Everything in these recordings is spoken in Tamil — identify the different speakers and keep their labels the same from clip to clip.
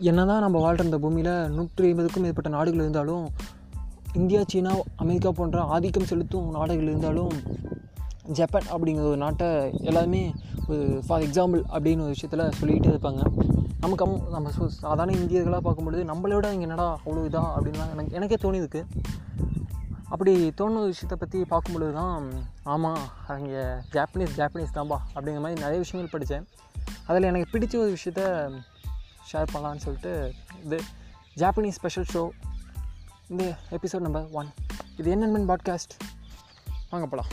Speaker 1: என்ன தான் நம்ம வாழ்கிற இந்த பூமியில் நூற்றி ஐம்பதுக்கும் மேற்பட்ட நாடுகள் இருந்தாலும் இந்தியா சீனா அமெரிக்கா போன்ற ஆதிக்கம் செலுத்தும் நாடுகள் இருந்தாலும் ஜப்பான் அப்படிங்கிற ஒரு நாட்டை எல்லாருமே ஒரு ஃபார் எக்ஸாம்பிள் அப்படின்னு ஒரு விஷயத்தில் சொல்லிக்கிட்டே இருப்பாங்க. நமக்கு அம் நம்ம சு சாதாரண இந்தியர்களாக பார்க்கும்பொழுது நம்மளோட இங்கே என்னடா அவ்வளோ இதாக அப்படின்லாம் எனக்கு எனக்கே தோணியிருக்கு. அப்படி தோணு விஷயத்தை பற்றி பார்க்கும்பொழுது தான் ஆமாம் அங்கே ஜாப்பனீஸ் ஜாப்பனீஸ் தான்பா அப்படிங்கிற மாதிரி நிறைய விஷயங்கள் படித்தேன். அதில் எனக்கு பிடிச்ச ஒரு விஷயத்த ஷேர் பண்ணலான்னு சொல்லிட்டு இது ஜாப்பனீஸ் ஸ்பெஷல் ஷோ இந்த எபிசோட் நம்பர் ஒன் இது என்னென்ன பாட்காஸ்ட் வாங்க போகலாம்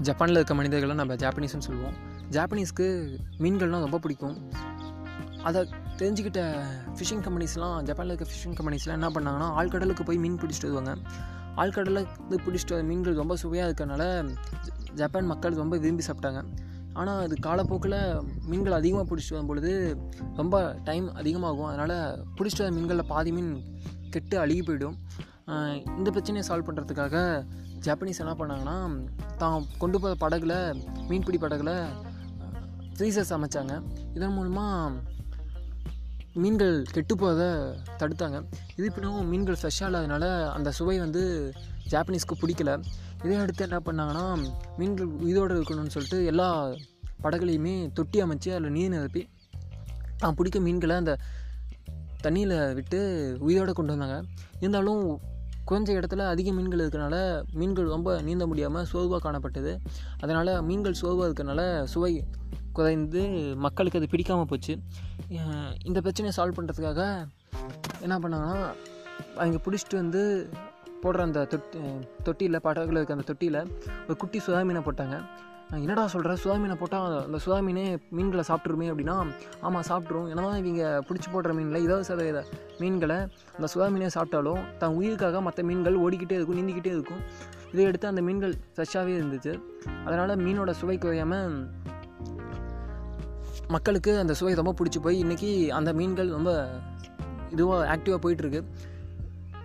Speaker 1: ஜப்பானில் இருக்க மனிதர்களை நம்ம ஜாப்பனீஸ்னு சொல்லுவோம். ஜாப்பனீஸ்க்கு மீன்கள்லாம் ரொம்ப பிடிக்கும். அதை தெரிஞ்சுக்கிட்ட ஃபிஷிங் கம்பெனிஸ்லாம் ஜப்பானில் இருக்க ஃபிஷிங் கம்பெனிஸ்லாம் என்ன பண்ணாங்கன்னா ஆழ்கடலுக்கு போய் மீன் பிடிச்சிட்டு வருவாங்க. ஆழ்கடலுக்கு பிடிச்சிட்டு வர மீன்கள் ரொம்ப சுவையாக இருக்கனால ஜப்பான் மக்கள் ரொம்ப விரும்பி சாப்பிட்டாங்க. ஆனால் அது காலப்போக்கில் மீன்கள் அதிகமாக பிடிச்சிட்டு வரும்பொழுது ரொம்ப டைம் அதிகமாகும். அதனால் பிடிச்சிட்டு வர மீன்களில் பாதி மீன் கெட்டு அழுகி போயிடும். இந்த பிரச்சனையை சால்வ் பண்ணுறதுக்காக ஜாப்பனீஸ் என்ன பண்ணாங்கன்னா தான் கொண்டு போகிற படகுல மீன்பிடி படகுல ஃப்ரீசர்ஸ் அமைச்சாங்க. இதன் மூலமாக மீன்கள் கெட்டு தடுத்தாங்க. இது இப்படியும் மீன்கள் ஃப்ரெஷ்ஷாக இல்லாதனால அந்த சுவை வந்து ஜாப்பனீஸ்க்கு பிடிக்கல. இதை அடுத்து என்ன பண்ணாங்கன்னா மீன்கள் உயிரோடு இருக்கணும்னு சொல்லிட்டு எல்லா படகுலையுமே தொட்டி அமைச்சு அதில் நீர் நிரப்பி தான் பிடிக்க மீன்களை அந்த தண்ணியில் விட்டு உயிரோடு கொண்டு வந்தாங்க. இருந்தாலும் குறைஞ்ச இடத்துல அதிக மீன்கள் இருக்கிறனால மீன்கள் ரொம்ப நீந்த முடியாமல் சோர்வாக காணப்பட்டது. அதனால் மீன்கள் சோர்வாக இருக்கிறனால சுவை குறைந்து மக்களுக்கு அது பிடிக்காமல் போச்சு. இந்த பிரச்சனையை சால்வ் பண்ணுறதுக்காக என்ன பண்ணாங்கன்னா அவங்க பிடிச்சிட்டு வந்து போடுற அந்த தொட்டி தொட்டியில் படகுல இருக்க அந்த தொட்டியில் ஒரு குட்டி சுதா மீனை போட்டாங்க. என்னடா சொல்கிற சுதாமீனை போட்டால் அந்த சுதாமீனே மீன்களை சாப்பிட்ருமே அப்படின்னா ஆமாம் சாப்பிட்ரும் ஏன்னா இவங்க பிடிச்சி போடுற மீனில் இருபது சதவீத மீன்களை அந்த சுதாமீனே சாப்பிட்டாலும் தன் உயிருக்காக மற்ற மீன்கள் ஓடிக்கிட்டே இருக்கும் நீந்திக்கிட்டே இருக்கும். இதை எடுத்து அந்த மீன்கள் ஃப்ரெஷ்ஷாகவே இருந்துச்சு. அதனால் மீனோட சுவை குறையாமல் மக்களுக்கு அந்த சுவை ரொம்ப பிடிச்சி போய் இன்றைக்கி அந்த மீன்கள் ரொம்ப இதுவாக ஆக்டிவாக போயிட்டுருக்கு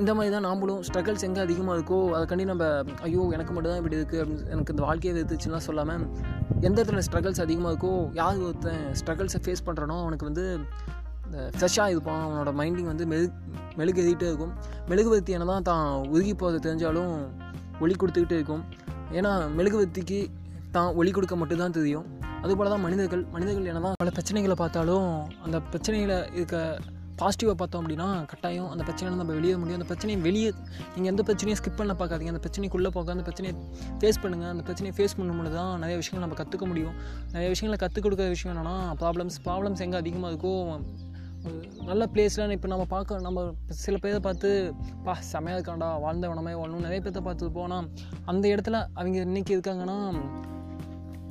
Speaker 1: இந்த மாதிரி தான் நாம்பளும் ஸ்ட்ரகிள்ஸ் எங்கே அதிகமாக இருக்கோ அதைக்காண்டி நம்ம ஐயோ எனக்கு மட்டும் தான் இப்படி இருக்குது அப்படின்னு எனக்கு இந்த வாழ்க்கையை எதிர்த்துச்சுன்னா சொல்லாமல் எந்த இடத்துல ஸ்ட்ரகிள்ஸ் அதிகமாக இருக்கோ யார் ஒருத்தன் ஸ்ட்ரகிள்ஸை ஃபேஸ் பண்ணுறானோ அவனுக்கு வந்து இந்த ஃப்ரெஷ்ஷாக இருப்பான். அவனோட மைண்டிங் வந்து மெழு மெழுகு இருக்கும். மெழுகுவர்த்தி என்ன தான் தான் உருகி போகிறது தெரிஞ்சாலும் ஒளி கொடுத்துக்கிட்டே இருக்கும். ஏன்னா மெழுகுவர்த்திக்கு தான் ஒளி கொடுக்க மட்டும்தான் தெரியும். அதுபோல் தான் மனிதர்கள் மனிதர்கள் என்ன தான் பல பிரச்சனைகளை பார்த்தாலும் அந்த பிரச்சனைகளை இருக்க பாசிட்டிவாக பார்த்தோம் அப்படின்னா கட்டாயம் அந்த பிரச்சனையில் நம்ம வெளியே முடியும். அந்த பிரச்சனையை வெளியே நீங்கள் எந்த பிரச்சனையும் ஸ்கிப் பண்ண பார்க்காதீங்க. அந்த பிரச்சனைக்குள்ளே போக அந்த பிரச்சனையை ஃபேஸ் பண்ணுங்கள் அந்த பிரச்சனையை ஃபேஸ் பண்ணும்போது தான் நிறைய விஷயங்கள் நம்ம கற்றுக்க முடியும். நிறைய விஷயங்களை கற்றுக் கொடுக்குற விஷயம் என்னென்னா ப்ராப்ளம்ஸ் ப்ராப்ளம்ஸ் எங்கே அதிகமாக இருக்கோ நல்ல பிளேஸில் இப்போ நம்ம பார்க்க நம்ம சில பேரை பார்த்து பா செமையாக இருக்காண்டா வாழ்ந்த வனமே வாழணும் நிறைய பேர்த்த பார்த்து போனால் அந்த இடத்துல அவங்க இன்றைக்கி இருக்காங்கன்னா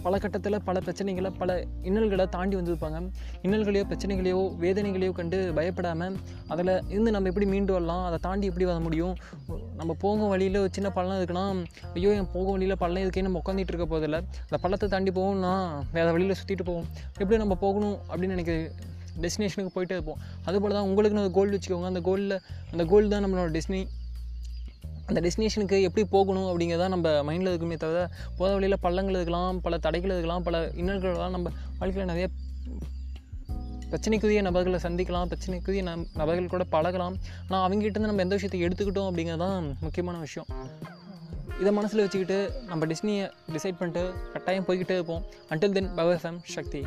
Speaker 1: பல கட்டத்தில் பல பிரச்சனைகளை பல இன்னல்களை தாண்டி வந்திருப்பாங்க. இன்னல்களையோ பிரச்சனைகளையோ வேதனைகளையோ கண்டு பயப்படாமல் அதில் இருந்து நம்ம எப்படி மீண்டு வரலாம் அதை தாண்டி எப்படி வர முடியும்? நம்ம போகும் வழியில் ஒரு சின்ன பள்ளம் இருக்குன்னா ஐயோ என் போகும் வழியில் பள்ளம் இருக்கே நம்ம உட்காந்துட்டு இருக்க போதில்ல அந்த பள்ளத்தை தாண்டி போகணும்னா வேறு வழியில் சுற்றிட்டு போவோம். எப்படி நம்ம போகணும் அப்படின்னு எனக்கு டெஸ்டினேஷனுக்கு போயிட்டே இருப்போம். அதுபோல் தான் உங்களுக்குன்னு ஒரு கோல் வச்சுக்கோங்க. அந்த கோலில் அந்த கோல் தான் நம்மளோட டெஸ்டினி அந்த டெஸ்டினேஷனுக்கு எப்படி போகணும் அப்படிங்கிறத நம்ம மைண்டில் இருக்குமே தவிர போகிற வழியில் பள்ளங்கள் இருக்கலாம் பல தடைகள் இருக்கலாம் பல இன்னல்கள்லாம் நம்ம வாழ்க்கையில் நிறைய பிரச்சனைக்குரிய நபர்களை சந்திக்கலாம் பிரச்சனைக்குரிய நம் நபர்கள் கூட பழகலாம். ஆனால் அவங்ககிட்ட நம்ம எந்த விஷயத்தை எடுத்துக்கிட்டோம் அப்படிங்கிறது தான் முக்கியமான விஷயம். இதை மனசில் வச்சுக்கிட்டு நம்ம டெஸ்னியை டிசைட் பண்ணிட்டு கட்டாயம் போய்கிட்டே இருப்போம். Until then power Sakthi.